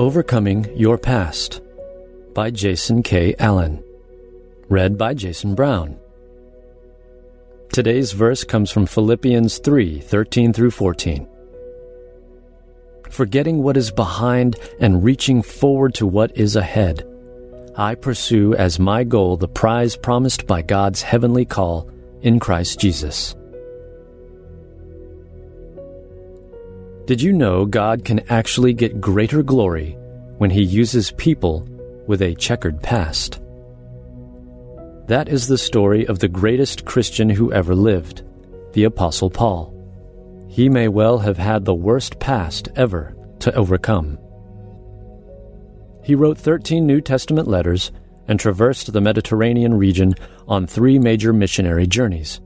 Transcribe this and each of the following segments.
Overcoming Your Past by Jason K. Allen. Read by Jason Brown. Today's verse comes from Philippians 3 13 through 14. Forgetting what is behind and reaching forward to what is ahead, I pursue as my goal the prize promised by God's heavenly call in Christ Jesus. Did you know God can actually get greater glory when He uses people with a checkered past? That is the story of the greatest Christian who ever lived, the Apostle Paul. He may well have had the worst past ever to overcome. He wrote 13 New Testament letters and traversed the Mediterranean region on three major missionary journeys.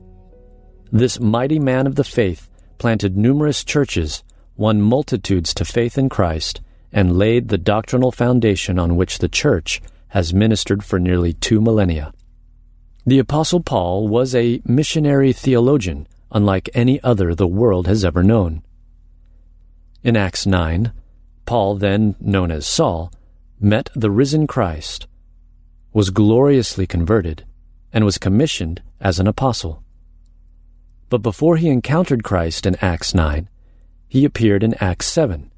This mighty man of the faith planted numerous churches won multitudes to faith in Christ, and laid the doctrinal foundation on which the Church has ministered for nearly two millennia. The Apostle Paul was a missionary theologian unlike any other the world has ever known. In Acts 9, Paul, then known as Saul, met the risen Christ, was gloriously converted, and was commissioned as an apostle. But before he encountered Christ in Acts 9, he appeared in Acts 7.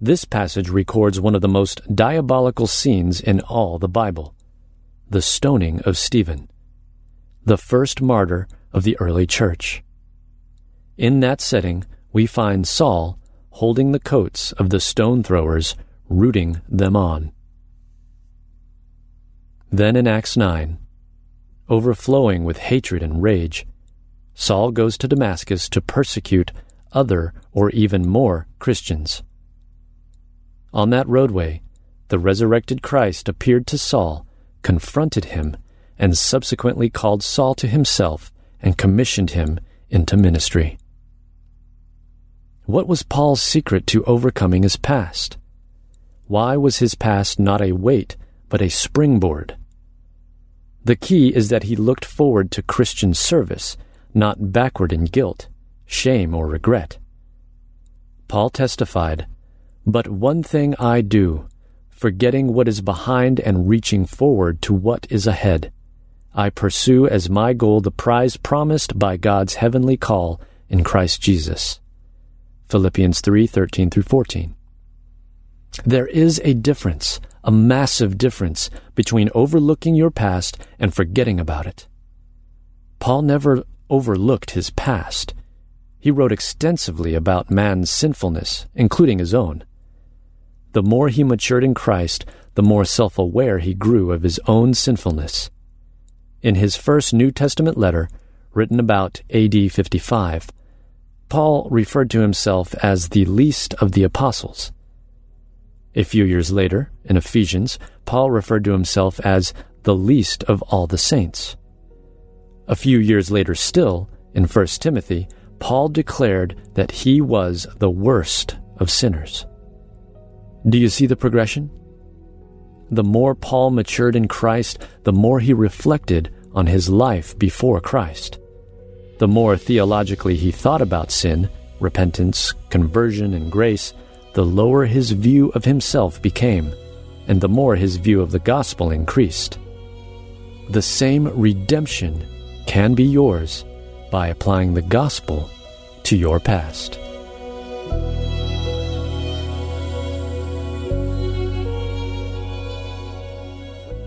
This passage records one of the most diabolical scenes in all the Bible the stoning of Stephen, the first martyr of the early church. In that setting, we find Saul holding the coats of the stone throwers, rooting them on. Then in Acts 9, overflowing with hatred and rage, Saul goes to Damascus to persecute other or even more Christians. On that roadway, the resurrected Christ appeared to Saul, confronted him, and subsequently called Saul to himself and commissioned him into ministry. What was Paul's secret to overcoming his past? Why was his past not a weight, but a springboard? The key is that he looked forward to Christian service, not backward in guilt shame, or regret. Paul testified, But one thing I do, forgetting what is behind and reaching forward to what is ahead. I pursue as my goal the prize promised by God's heavenly call in Christ Jesus. Philippians 3:13 through 14. There is a difference, a massive difference between overlooking your past and forgetting about it. Paul never overlooked his past. He wrote extensively about man's sinfulness, including his own. The more he matured in Christ, the more self aware he grew of his own sinfulness. In his first New Testament letter, written about AD 55, Paul referred to himself as the least of the apostles. A few years later, in Ephesians, Paul referred to himself as the least of all the saints. A few years later still, in 1 Timothy, Paul declared that he was the worst of sinners. Do you see the progression? The more Paul matured in Christ, the more he reflected on his life before Christ. The more theologically he thought about sin, repentance, conversion, and grace, the lower his view of himself became, and the more his view of the gospel increased. The same redemption can be yours by applying the gospel to your past.